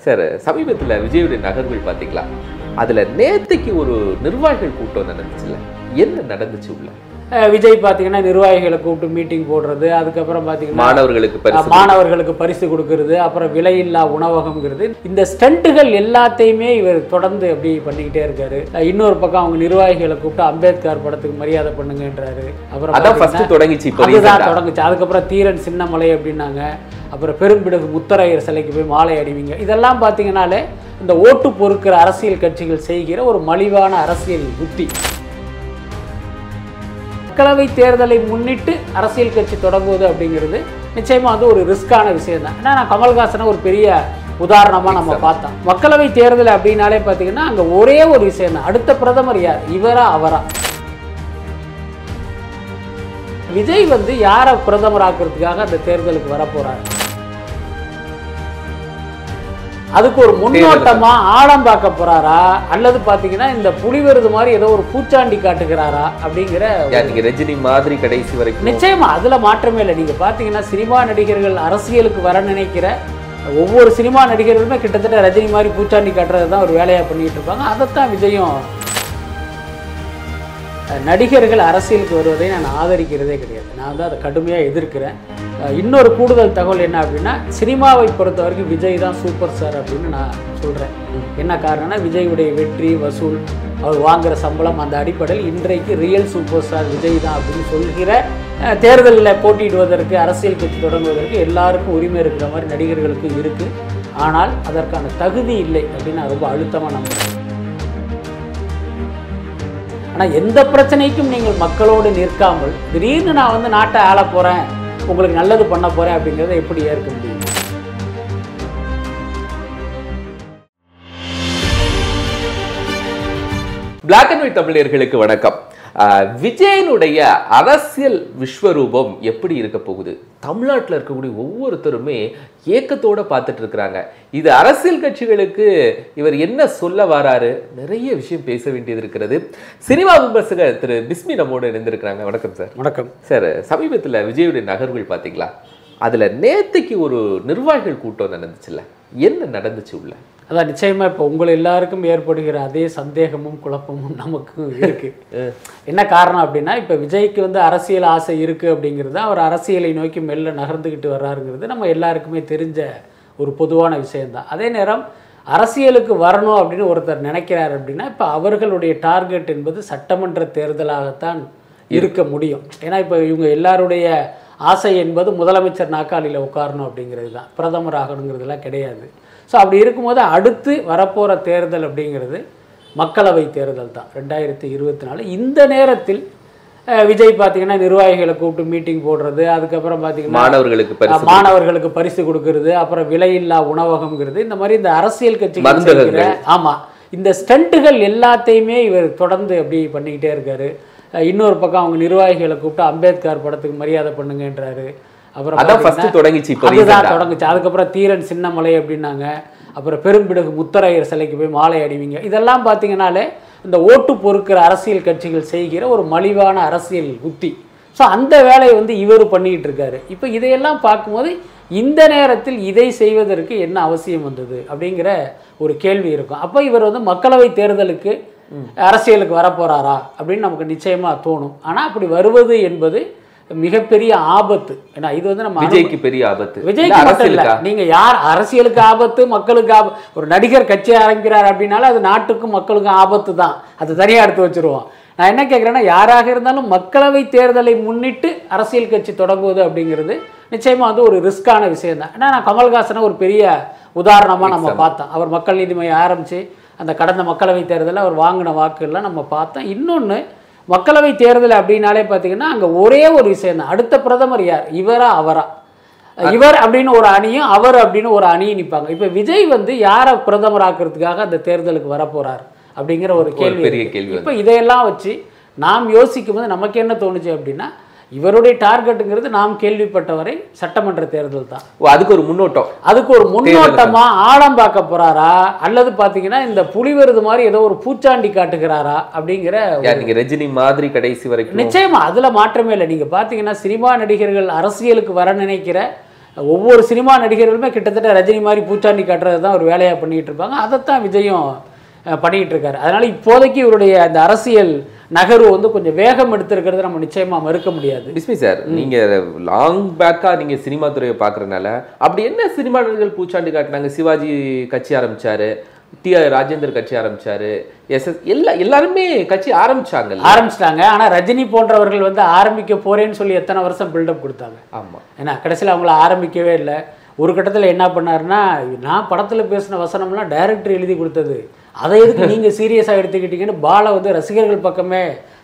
Sir சமீபத்தில் விஜயுடைய நகர்வுகள் பார்த்தீங்களா? அதுல நேத்தைக்கு ஒரு நிர்வாகிகள் கூட்டம் நடந்துச்சுல்ல? என்ன நடந்துச்சு உள்ள? விஜய் பார்த்தீங்கன்னா நிர்வாகிகளை கூப்பிட்டு மீட்டிங் போடுறது அதுக்கப்புறம் பார்த்தீங்கன்னா மாணவர்களுக்கு பரிசு மாணவர்களுக்கு பரிசு கொடுக்கறது அப்புறம் விலையில்லா உணவகம்ங்கிறது. இந்த ஸ்டண்ட்டுகள் எல்லாத்தையுமே இவர் தொடர்ந்து அப்படி பண்ணிக்கிட்டே இருக்காரு. இன்னொரு பக்கம் அவங்க நிர்வாகிகளை கூப்பிட்டு அம்பேத்கர் படத்துக்கு மரியாதை பண்ணுங்கன்றாரு. அப்புறம் தொடங்கிச்சு அதுதான். தொடங்குச்சு. அதுக்கப்புறம் தீரன் சின்னமலை அப்படின்னாங்க. அப்புறம் பெரும்பிடுகு முத்தரையர் சிலைக்கு போய் மாலை அடிவீங்க இதெல்லாம் பார்த்தீங்கன்னாலே இந்த ஓட்டு பொறுக்கிற அரசியல் கட்சிகள் செய்கிற ஒரு மலிவான அரசியல் புத்தி மக்களவை தேர்தலை முன்னிட்டு அரசியல் கட்சி தொடங்குவது அப்படிங்கிறது நிச்சயமா வந்து ஒரு ரிஸ்கான விஷயம் தான் ஏன்னா நான் கமல்ஹாசனை ஒரு பெரிய உதாரணமா நம்ம பார்த்தோம். மக்களவை தேர்தல் அப்படின்னாலே பார்த்தீங்கன்னா அங்க ஒரே ஒரு விஷயம் தான் அடுத்த பிரதமர் யார்? இவரா அவரா? விஜய் வந்து யாரை பிரதமர் ஆக்குறதுக்காக அந்த தேர்தலுக்கு வரப்போறாரு? அதுக்கு ஒரு முன்னோட்டமா ஆழம் பார்க்க போறாரா? அல்லது பாத்தீங்கன்னா இந்த புலிவருது மாதிரி ஏதோ ஒரு பூச்சாண்டி காட்டுகிறாரா? அப்படிங்கிற நீங்க ரஜினி மாதிரி கடைசி வரைக்கும்? நிச்சயமா அதுல மாற்றமே இல்லை. நீங்க பாத்தீங்கன்னா சினிமா நடிகர்கள் அரசியலுக்கு வர நினைக்கிற ஒவ்வொரு சினிமா நடிகர்களுமே கிட்டத்தட்ட ரஜினி மாதிரி பூச்சாண்டி காட்டுறது தான் ஒரு வேலையா பண்ணிட்டு இருப்பாங்க. அதைத்தான் விஜயும் நடிகர்கள் அரசியலுக்கு வருவதை நான் ஆதரிக்கிறதே கிடையாது. நான் வந்து அதை கடுமையாக எதிர்க்கிறேன். இன்னொரு கூடுதல் தகவல் என்ன அப்படின்னா சினிமாவை பொறுத்த வரைக்கும் விஜய் தான் சூப்பர் ஸ்டார் அப்படின்னு நான் சொல்கிறேன் என்ன காரணம்னா விஜயுடைய வெற்றி வசூல் அவர் வாங்குகிற சம்பளம் அந்த அடிப்படையில் இன்றைக்கு ரியல் சூப்பர் ஸ்டார் விஜய் தான் அப்படின்னு சொல்கிற தேர்தலில் போட்டியிடுவதற்கு அரசியல் கட்சி தொடங்குவதற்கு எல்லாருக்கும் உரிமை இருக்கிற மாதிரி நடிகர்களுக்கு இருக்குது ஆனால் அதற்கான தகுதி இல்லை அப்படின்னு நான் ரொம்ப அழுத்தமாக நம்புகிறேன் ஆனால் எந்த பிரச்சனைக்கும் நீங்கள் மக்களோடு நிற்காமல் திடீர்னு நான் வந்து நாட்டை ஆள போகிறேன் உங்களுக்கு நல்லது பண்ண போகிறேன் அப்படிங்கிறத எப்படி ஏற்க முடியும்? பிளாக் அண்ட் ஒயிட் தமிழர்களுக்கு வணக்கம். விஜயனுடைய அரசியல் விஸ்வரூபம் எப்படி இருக்க போகுது? தமிழ்நாட்டில் இருக்கக்கூடிய ஒவ்வொருத்தருமே ஏக்கத்தோட பார்த்துட்டு இருக்கிறாங்க. இது அரசியல் கட்சிகளுக்கு இவர் என்ன சொல்ல வராரு? நிறைய விஷயம் பேச வேண்டியது இருக்கிறது. சினிமா விமர்சகர் திரு பிஸ்மி நம்மோடு இணைந்திருக்கிறாங்க. வணக்கம் சார். வணக்கம். சார் சமீபத்தில் விஜயுடைய நகர்வுகள் பார்த்தீங்களா? அதுல நேத்தைக்கு ஒரு நிர்வாகிகள் கூட்டம் நடந்துச்சுல்ல. என்ன நடந்துச்சு உள்ள? அதான் நிச்சயமா இப்போ உங்கள் எல்லாருக்கும் ஏற்படுகிற அதே சந்தேகமும் குழப்பமும் நமக்கு இருக்கு. என்ன காரணம் அப்படின்னா இப்போ விஜய்க்கு வந்து அரசியல் ஆசை இருக்கு அப்படிங்கிறது அவர் அரசியலை நோக்கி மெல்ல நகர்ந்துக்கிட்டு வர்றாருங்கிறது நம்ம எல்லாருக்குமே தெரிஞ்ச ஒரு பொதுவான விஷயம்தான். அதே நேரம் அரசியலுக்கு வரணும் அப்படின்னு ஒருத்தர் நினைக்கிறார் அப்படின்னா இப்போ அவர்களுடைய டார்கெட் என்பது சட்டமன்ற தேர்தலாகத்தான் இருக்க முடியும். ஏன்னா இப்போ இவங்க எல்லாருடைய ஆசை என்பது முதலமைச்சர் நாற்காலியில் உட்காரணும் அப்படிங்கிறது தான். பிரதமர் ஆகணுங்கிறதுலாம் கிடையாது. ஸோ அப்படி இருக்கும்போது அடுத்து வரப்போகிற தேர்தல் அப்படிங்கிறது மக்களவை தேர்தல் தான். ரெண்டாயிரத்தி இருபத்தி நாலு. இந்த நேரத்தில் விஜய் பார்த்தீங்கன்னா நிர்வாகிகளை கூப்பிட்டு மீட்டிங் போடுறது அதுக்கப்புறம் பார்த்தீங்கன்னா மாணவர்களுக்கு பரிசு மாணவர்களுக்கு பரிசு கொடுக்கறது அப்புறம் விலையில்லா உணவகம்ங்கிறது இந்த மாதிரி இந்த அரசியல் கட்சிகள் மருந்தகங்கள். செய்கிற- ஆமா இந்த ஸ்டண்ட்டுகள் எல்லாத்தையுமே இவர் தொடர்ந்து அப்படி பண்ணிக்கிட்டே இருக்காரு. இன்னொரு பக்கம் அவங்க நிர்வாகிகளை கூப்பிட்டு அம்பேத்கர் படத்துக்கு மரியாதை பண்ணுங்கன்றாரு. அப்புறம் அதான் ஃபர்ஸ்ட் தொடங்கிச்சு இப்போ அதுதான். தொடங்குச்சு. அதுக்கப்புறம் தீரன் சின்னமலை அப்படின்னாங்க. அப்புறம் பெரும்பிடுகு முத்தரையர் சிலைக்கு போய் மாலை அடிவீங்க இதெல்லாம் பார்த்தீங்கன்னாலே இந்த ஓட்டு பொறுக்கிற அரசியல் கட்சிகள் செய்கிற ஒரு மலிவான அரசியல் உத்தி. ஸோ அந்த வேலையை வந்து இவர் பண்ணிக்கிட்டு இருக்காரு. இப்போ இதையெல்லாம் பார்க்கும்போது இந்த நேரத்தில் இதை செய்வதற்கு என்ன அவசியம் வந்தது அப்படிங்கிற ஒரு கேள்வி இருக்கும். அப்போ இவர் வந்து மக்களவை தேர்தலுக்கு அரசியலுக்கு வரப்போறாரா அப்படின்னு நமக்கு நிச்சயமாக தோணும். ஆனால் அப்படி வருவது என்பது மிகப்பெரிய ஆபத்து. ஏன்னா இது வந்து நம்ம விஜய்க்கு பெரிய ஆபத்து. விஜய்க்கு மட்டும் இல்ல அரசியலுக்கா நீங்க யார் அரசியலுக்கு ஆபத்து மக்களுக்கு ஆபத்து ஒரு நடிகர் கட்சி ஆரம்பிக்கிறார் அப்படின்னாலும் அது நாட்டுக்கும் மக்களுக்கும் ஆபத்து தான். அது தனியா எடுத்து வச்சிருவோம். நான் என்ன கேட்குறேன்னா யாராக இருந்தாலும் மக்களவை தேர்தலை முன்னிட்டு அரசியல் கட்சி தொடங்குவது அப்படிங்கிறது நிச்சயமா வந்து ஒரு ரிஸ்கான விஷயம் தான். ஏன்னா நான் கமல்ஹாசனை ஒரு பெரிய உதாரணமா நம்ம பார்த்தோம். அவர் மக்கள் நீதி மையம் ஆரம்பிச்சு அந்த கடந்த மக்களவை தேர்தலில் அவர் வாங்கின வாக்குகள்லாம் நம்ம பார்த்தோம். இன்னொன்று மக்களவை தேர்தல் அப்படின்னாலே பார்த்தீங்கன்னா அங்கே ஒரே ஒரு விஷயம் தான் அடுத்த பிரதமர் யார்? இவரா அவரா? இவர் அப்படின்னு ஒரு அணியும் அவர் அப்படின்னு ஒரு அணியும் நிற்பாங்க இப்போ விஜய் வந்து யாரை பிரதமர் ஆக்குறதுக்காக அந்த தேர்தலுக்கு வரப்போறார் அப்படிங்கிற ஒரு கேள்வி பெரிய. கேள்வி இப்போ இதையெல்லாம் வச்சு நாம் யோசிக்கும் போது நமக்கு என்ன தோணுச்சு அப்படின்னா இவருடைய டார்கெட்டுங்கிறது நாம் கேள்விப்பட்டவரை சட்டமன்ற தேர்தல் தான். அதுக்கு ஒரு முன்னோட்டம். அதுக்கு ஒரு முன்னோட்டமா ஆழம் பார்க்க போறாரா? அல்லது பாத்தீங்கன்னா இந்த புலிவருது மாதிரி ஏதோ ஒரு பூச்சாண்டி காட்டுகிறாரா அப்படிங்கிற நீங்க ரஜினி மாதிரி கடைசி வரைக்கும்? நிச்சயமா அதுல மாற்றமே இல்லை. நீங்க பாத்தீங்கன்னா சினிமா நடிகர்கள் அரசியலுக்கு வர நினைக்கிற ஒவ்வொரு சினிமா நடிகர்களுமே கிட்டத்தட்ட ரஜினி மாதிரி பூச்சாண்டி காட்டுறது தான் ஒரு வேலையாக பண்ணிகிட்டு இருப்பாங்க. அதைத்தான் விஜயும் பண்ணிக்கிட்டு இருக்காரு. அதனால் இப்போதைக்கு இவருடைய அந்த அரசியல் நகர்வு வந்து கொஞ்சம் வேகம் எடுத்திருக்கிறது நம்ம நிச்சயமாக மறுக்க முடியாது. பிஸ்மி சார் நீங்க லாங் பேக்கா நீங்க சினிமா துறையை பாக்குறதுனால அப்படி என்ன சினிமா நடிகர்கள் பூச்சாண்டி காட்டினாங்க? சிவாஜி கட்சி ஆரம்பிச்சாரு டி ஆர் ராஜேந்தர் கட்சி ஆரம்பிச்சாரு எஸ் எஸ் எல்லா எல்லாருமே கட்சி ஆரம்பிச்சாங்கல்ல ஆரம்பிச்சிட்டாங்க. ஆனால் ரஜினி போன்றவர்கள் வந்து ஆரம்பிக்க போறேன்னு சொல்லி எத்தனை வருஷம் பில்டப் கொடுத்தாங்க. ஆமா. ஏன்னா கடைசியில் அவங்கள ஆரம்பிக்கவே இல்லை. ஒரு கட்டத்தில் என்ன பண்ணாருன்னா நான் படத்தில் பேசின வசனம்லாம் டைரக்டர் எழுதி கொடுத்தது. அதை எதுக்கு நீங்கள் சீரியஸாக எடுத்துக்கிட்டீங்கன்னு பாலை வந்து ரசிகர்கள் பக்கமே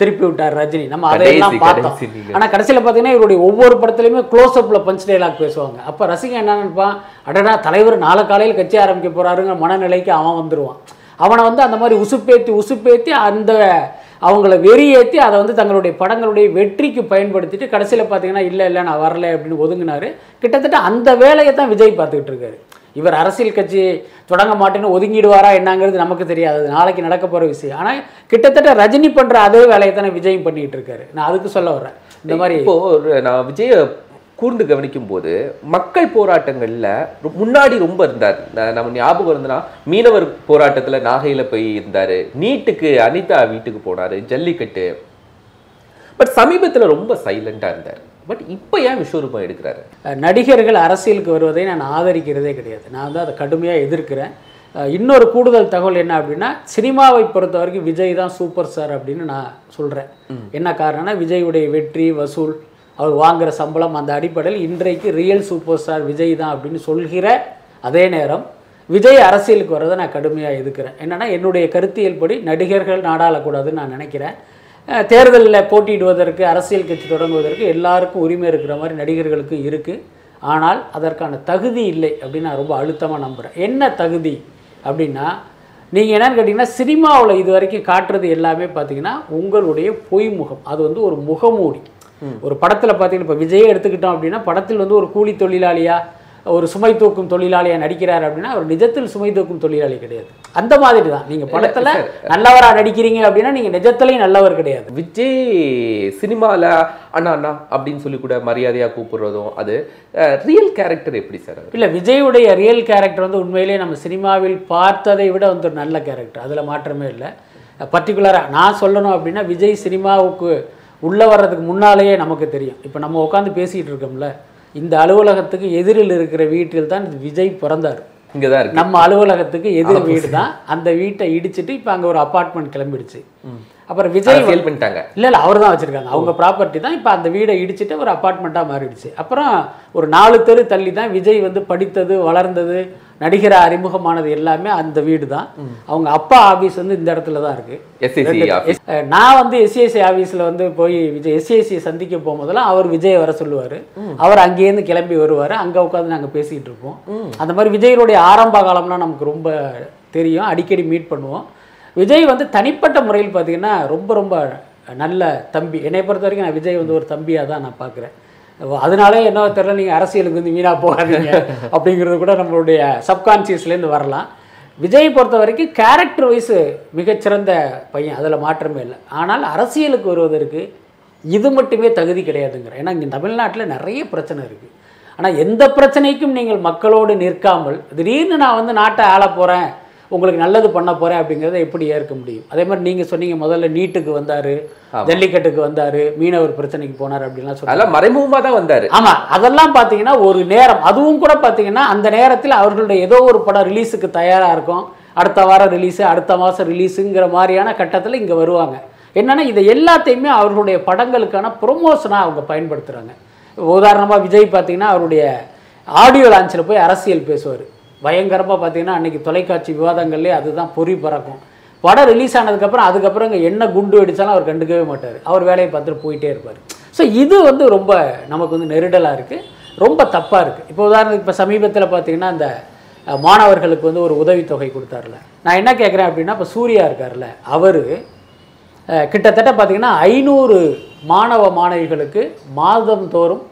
திருப்பி விட்டார் ரஜினி. நம்ம அதையெல்லாம் பார்த்தோம். நீங்க. ஆனால் கடைசியில் பார்த்தீங்கன்னா இவருடைய ஒவ்வொரு படத்துலையுமே க்ளோஸ் அப்பில் பஞ்ச் டைலாக் பேசுவாங்க. அப்போ ரசிகன் என்ன நினைப்பான் அடடா தலைவர் நாளை காலையில் கட்சி ஆரம்பிக்க போறாருங்கிற மனநிலைக்கு அவன் வந்துருவான். அவனை வந்து அந்த மாதிரி உசுப்பேத்தி உசுப்பேத்தி அந்த அவங்கள வெறியேற்றி அதை வந்து தங்களுடைய படங்களுடைய வெற்றிக்கு பயன்படுத்திட்டு கடைசியில் பார்த்தீங்கன்னா இல்லை இல்லை நான் வரல அப்படின்னு ஒதுங்கினாரு. கிட்டத்தட்ட அந்த வேலையை தான் விஜய் பார்த்துக்கிட்டு இருக்காரு. இவர் அரசியல் கட்சி தொடங்க மாட்டேன்னு ஒதுங்கிடுவாரா என்னங்கிறது நமக்கு தெரியாது. நாளைக்கு நடக்க போகிற விஷயம். ஆனால் கிட்டத்தட்ட ரஜினி பண்ணுற அதே வேலையை தானே விஜய் பண்ணிட்டு இருக்காரு. நான் அதுக்கு சொல்ல வர்றேன். இந்த மாதிரி இப்போ நான் விஜய கூர்ந்து கவனிக்கும் போது மக்கள் போராட்டங்கள்ல முன்னாடி ரொம்ப இருந்தார். நம்ம ஞாபகம் இருந்தனா மீனவர் போராட்டத்துல நாகையில போய் இருந்தாரு. நீட்டுக்கு அனிதா வீட்டுக்கு போனாரு. ஜல்லிக்கட்டு. பட் சமீபத்துல ரொம்ப சைலண்டா இருந்தார். பட் இப்போ ஏன் விஸ்வரூபம் எடுக்கிறாரு? நடிகர்கள் அரசியலுக்கு வருவதை நான் ஆதரிக்கிறதே கிடையாது. நான் வந்து அதை கடுமையாக எதிர்க்கிறேன். இன்னொரு கூடுதல் தகவல் என்ன அப்படின்னா சினிமாவை பொறுத்த வரைக்கும் விஜய் தான் சூப்பர் ஸ்டார் அப்படின்னு நான் சொல்கிறேன் என்ன காரணம்னா விஜயுடைய வெற்றி வசூல் அவர் வாங்குற சம்பளம் அந்த அடிப்படையில் இன்றைக்கு ரியல் சூப்பர் ஸ்டார் விஜய் தான் அப்படின்னு சொல்கிற அதே நேரம் விஜய் அரசியலுக்கு வர்றதை நான் கடுமையாக எதுக்குறேன் என்னன்னா என்னுடைய கருத்தியல் படி நடிகர்கள் நாடாளக்கூடாதுன்னு நான் நினைக்கிறேன். தேர்தலில் போட்டியிடுவதற்கு அரசியல் கட்சி தொடங்குவதற்கு எல்லாருக்கும் உரிமை இருக்கிற மாதிரி நடிகர்களுக்கு இருக்குது ஆனால் அதற்கான தகுதி இல்லை அப்படின்னு நான் ரொம்ப அழுத்தமாக நம்புகிறேன் என்ன தகுதி அப்படின்னா நீங்கள் என்னன்னு கேட்டிங்கன்னா சினிமாவில் இது வரைக்கும் காட்டுறது எல்லாமே பார்த்தீங்கன்னா உங்களுடைய பொய்முகம். அது வந்து ஒரு முகமூடி. ஒரு படத்தில் பார்த்தீங்கன்னா இப்போ விஜயை எடுத்துக்கிட்டோம் அப்படின்னா படத்தில் வந்து ஒரு கூலி தொழிலாளியா ஒரு சுமை தூக்கும் தொழிலாளியா நடிக்கிறார் அப்படின்னா அவர் நிஜத்தில் சுமை தூக்கும் தொழிலாளி கிடையாது. அந்த மாதிரி தான் நீங்கள் படத்தில் நல்லவரா நடிக்கிறீங்க அப்படின்னா நீங்கள் நிஜத்துலையும் நல்லவர் கிடையாது. விஜய் சினிமால அண்ணா அண்ணா அப்படின்னு சொல்லி கூட மரியாதையா கூப்பிடுறதும் அது ரியல் கேரக்டர் எப்படி சார் இல்லை விஜயுடைய ரியல் கேரக்டர் வந்து உண்மையிலேயே நம்ம சினிமாவில் பார்த்ததை விட வந்து ஒரு நல்ல கேரக்டர் அதில் மாற்றமே இல்லை. பர்டிகுலராக நான் சொல்லணும் அப்படின்னா விஜய் சினிமாவுக்கு உள்ளே வர்றதுக்கு முன்னாலேயே நமக்கு தெரியும். இப்போ நம்ம உட்காந்து பேசிகிட்டு இருக்கோம்ல இந்த அலுவலகத்துக்கு எதிரில் இருக்கிற வீட்டில் தான் விஜய் பிறந்தார். இங்கதான் இருக்கு. நம்ம அலுவலகத்துக்கு எதிர் வீடு தான் அந்த வீட்டை இடிச்சிட்டு இப்போ அங்கே ஒரு அப்பார்ட்மெண்ட் கிளம்பிடுச்சு. அப்புறம் விஜய் சேல் பண்ணிட்டாங்க. இல்லை இல்லை அவர் தான் வச்சுருக்காங்க. அவங்க ப்ராப்பர்ட்டி தான் இப்போ அந்த வீடை இடிச்சிட்டு ஒரு அப்பார்ட்மெண்ட்டாக மாறிடுச்சு. அப்புறம் ஒரு நாலு தெரு தள்ளி தான் விஜய் வந்து படித்தது வளர்ந்தது. நடிகரை அறிமுகமானது எல்லாமே அந்த வீடு தான் அவங்க அப்பா ஆபீஸ் வந்து இந்த இடத்துல தான் இருக்குது ஆஃபீஸ் அஹ் நான் வந்து எஸ்சிஎஸ்சி ஆஃபீஸில் வந்து போய் விஜய் எஸ்சிஎஸ்சியை சந்திக்க போகும்போதெல்லாம் அவர் விஜய் வர சொல்லுவார். அவர் அங்கேருந்து கிளம்பி வருவார். அங்கே உட்காந்து நாங்கள் பேசிக்கிட்டு இருப்போம். அந்த மாதிரி விஜயனுடைய ஆரம்ப காலம்லாம் நமக்கு ரொம்ப தெரியும். அடிக்கடி மீட் பண்ணுவோம். விஜய் வந்து தனிப்பட்ட முறையில் பார்த்தீங்கன்னா ரொம்ப ரொம்ப நல்ல தம்பி. என்னை பொறுத்த வரைக்கும் நான் விஜய் வந்து ஒரு தம்பியாக தான் நான் பார்க்குறேன் அதனாலே என்ன தெரியல நீங்கள் அரசியலுக்கு வந்து வீணாக போகாதீங்க. அப்படிங்கிறது கூட நம்மளுடைய சப்கான்சியஸ்லேருந்து வரலாம். விஜய் பொறுத்த வரைக்கும் கேரக்டர் வைஸ் மிகச்சிறந்த பையன் அதில் மாற்றமே இல்லை. ஆனால் அரசியலுக்கு வருவதற்கு இது மட்டுமே தகுதி கிடையாதுங்கிற. ஏன்னா இங்கே தமிழ்நாட்டில் நிறைய பிரச்சனை இருக்குது ஆனால் எந்த பிரச்சனைக்கும் நீங்கள் மக்களோடு நிற்காமல் திடீர்னு நான் வந்து நாட்டை ஆள போகிறேன் உங்களுக்கு நல்லது பண்ண போகிறேன் அப்படிங்கிறத எப்படி ஏற்க முடியும்? அதே மாதிரி நீங்கள் சொன்னீங்க முதல்ல நீட்டுக்கு வந்தார் ஜல்லிக்கட்டுக்கு வந்தார் மீனவர் பிரச்சனைக்கு போனார் அப்படின்லாம் சொன்னாங்க. அதெல்லாம் மறைமுகமா தான் வந்தாரு. ஆமா அதெல்லாம் பார்த்தீங்கன்னா ஒரு நேரம். அதுவும் கூட பார்த்தீங்கன்னா அந்த நேரத்தில் அவர்களுடைய ஏதோ ஒரு படம் ரிலீஸுக்கு தயாராக இருக்கும். அடுத்த வாரம் ரிலீஸு அடுத்த மாதம் ரிலீஸுங்கிற மாதிரியான கட்டத்தில் இங்கே வருவாங்க. என்னன்னா இதை எல்லாத்தையுமே அவர்களுடைய படங்களுக்கான ப்ரொமோஷனாக அவங்க பயன்படுத்துகிறாங்க உதாரணமாக விஜய் பார்த்தீங்கன்னா அவருடைய ஆடியோ லான்ச்சில் போய் அரசியல் பேசுவார். பயங்கரமாக பார்த்தீங்கன்னா அன்றைக்கி தொலைக்காட்சி விவாதங்கள்லேயே அதுதான் பொறி பறக்கும். படம் ரிலீஸ் ஆனதுக்கப்புறம் அதுக்கப்புறம் இங்கே என்ன குண்டு வெடிச்சாலும் அவர் கண்டுக்கவே மாட்டார். அவர் வேலையை பார்த்துட்டு போயிட்டே இருப்பார். ஸோ இது வந்து ரொம்ப நமக்கு வந்து நெருடலாக இருக்குது ரொம்ப தப்பாக இருக்குது இப்போ உதாரணத்துக்கு இப்போ சமீபத்தில் பார்த்தீங்கன்னா அந்த மாணவர்களுக்கு வந்து ஒரு உதவித்தொகை கொடுத்தாருல. நான் என்ன கேட்குறேன் அப்படின்னா இப்போ சூர்யா இருக்கார்ல அவர் கிட்டத்தட்ட பார்த்தீங்கன்னா ஐநூறு மாணவ மாணவிகளுக்கு மாதந்தோறும் தோறும்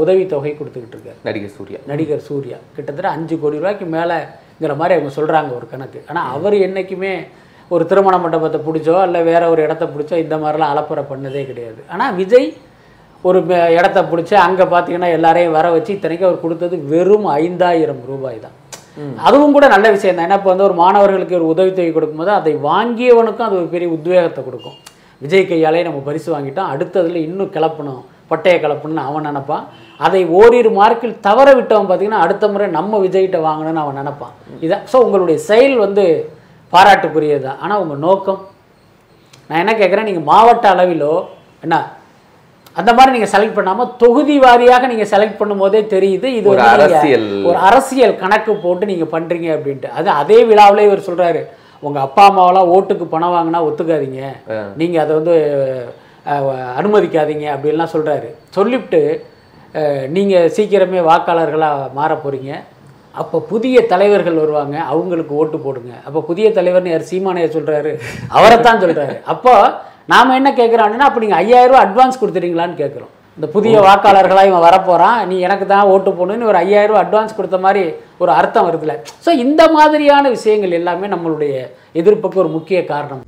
உதவித்தொகை கொடுத்துக்கிட்டு இருக்காரு நடிகர் சூர்யா. நடிகர் சூர்யா. கிட்டத்தட்ட அஞ்சு கோடி ரூபாய்க்கு மேலேங்கிற மாதிரி அவங்க சொல்கிறாங்க ஒரு கணக்கு. ஆனால் அவர் என்றைக்குமே ஒரு திருமண மண்டபத்தை பிடிச்சோ இல்லை வேற ஒரு இடத்த பிடிச்சோ இந்த மாதிரிலாம் அலப்பறை பண்ணதே கிடையாது. ஆனால் விஜய் ஒரு இடத்த பிடிச்சி அங்கே பார்த்தீங்கன்னா எல்லாரையும் வர வச்சு இத்தனைக்கும் அவர் கொடுத்தது வெறும் ஐந்தாயிரம் ரூபாய் தான். அதுவும் கூட நல்ல விஷயம் தான். ஏன்னா இப்போ வந்து ஒரு மாணவர்களுக்கு ஒரு உதவித்தொகை கொடுக்கும்போது அதை வாங்கியவனுக்கும் அது ஒரு பெரிய உத்வேகத்தை கொடுக்கும். விஜய் கையாலே நம்ம பரிசு வாங்கிட்டோம். அடுத்ததுல இன்னும் கிளப்பணும். பட்டையை கிளப்பணும்னு அவன் நினைப்பான். அதை ஓரிரு மார்க்கில் தவற விட்டவன் பார்த்தீங்கன்னா அடுத்த முறை நம்ம விஜய்கிட்ட வாங்கணும்னு அவன் நினைப்பான். இதான் ஸோ உங்களுடைய செயல் வந்து பாராட்டுக்குரியது தான். ஆனால் உங்கள் நோக்கம்? நான் என்ன கேட்குறேன் நீங்கள் மாவட்ட அளவிலோ என்ன அந்த மாதிரி நீங்கள் செலக்ட் பண்ணாமல் தொகுதி வாரியாக நீங்கள் செலக்ட் பண்ணும்போதே தெரியுது இது ஒரு அரசியல். ஒரு அரசியல் கணக்கு போட்டு நீங்கள் பண்ணுறீங்க அப்படின்ட்டு. அது அதே விழாவிலே இவர் சொல்கிறாரு உங்கள் அப்பா அம்மாவெல்லாம் ஓட்டுக்கு பணம் வாங்கினா ஒத்துக்காதீங்க. நீங்கள் அதை வந்து அனுமதிக்காதீங்க அப்படின்லாம் சொல்கிறாரு சொல்லிவிட்டு நீங்கள் சீக்கிரமே வாக்காளர்களாக மாற போகிறீங்க அப்போ புதிய தலைவர்கள் வருவாங்க அவங்களுக்கு ஓட்டு போடுங்க. அப்போ புதிய தலைவர்னு யார்? சீமானைய சொல்கிறாரு அவரை தான் சொல்கிறாரு அப்போ நாம் என்ன கேட்குறோம் அப்படின்னா அப்போ நீங்கள் ஐயாயிரம் ரூபாய் அட்வான்ஸ் கொடுத்துறீங்களான்னு கேட்குறோம் இந்த புதிய வாக்காளர்களாக இவன் வரப்போகிறான் நீ எனக்கு தான் ஓட்டு போடணும்னு ஒரு ஐயாயிரம் ரூபாய் அட்வான்ஸ் கொடுத்த மாதிரி ஒரு அர்த்தம் வருதுல்ல ஸோ இந்த மாதிரியான விஷயங்கள் எல்லாமே நம்மளுடைய எதிர்ப்புக்கு ஒரு முக்கிய காரணம்.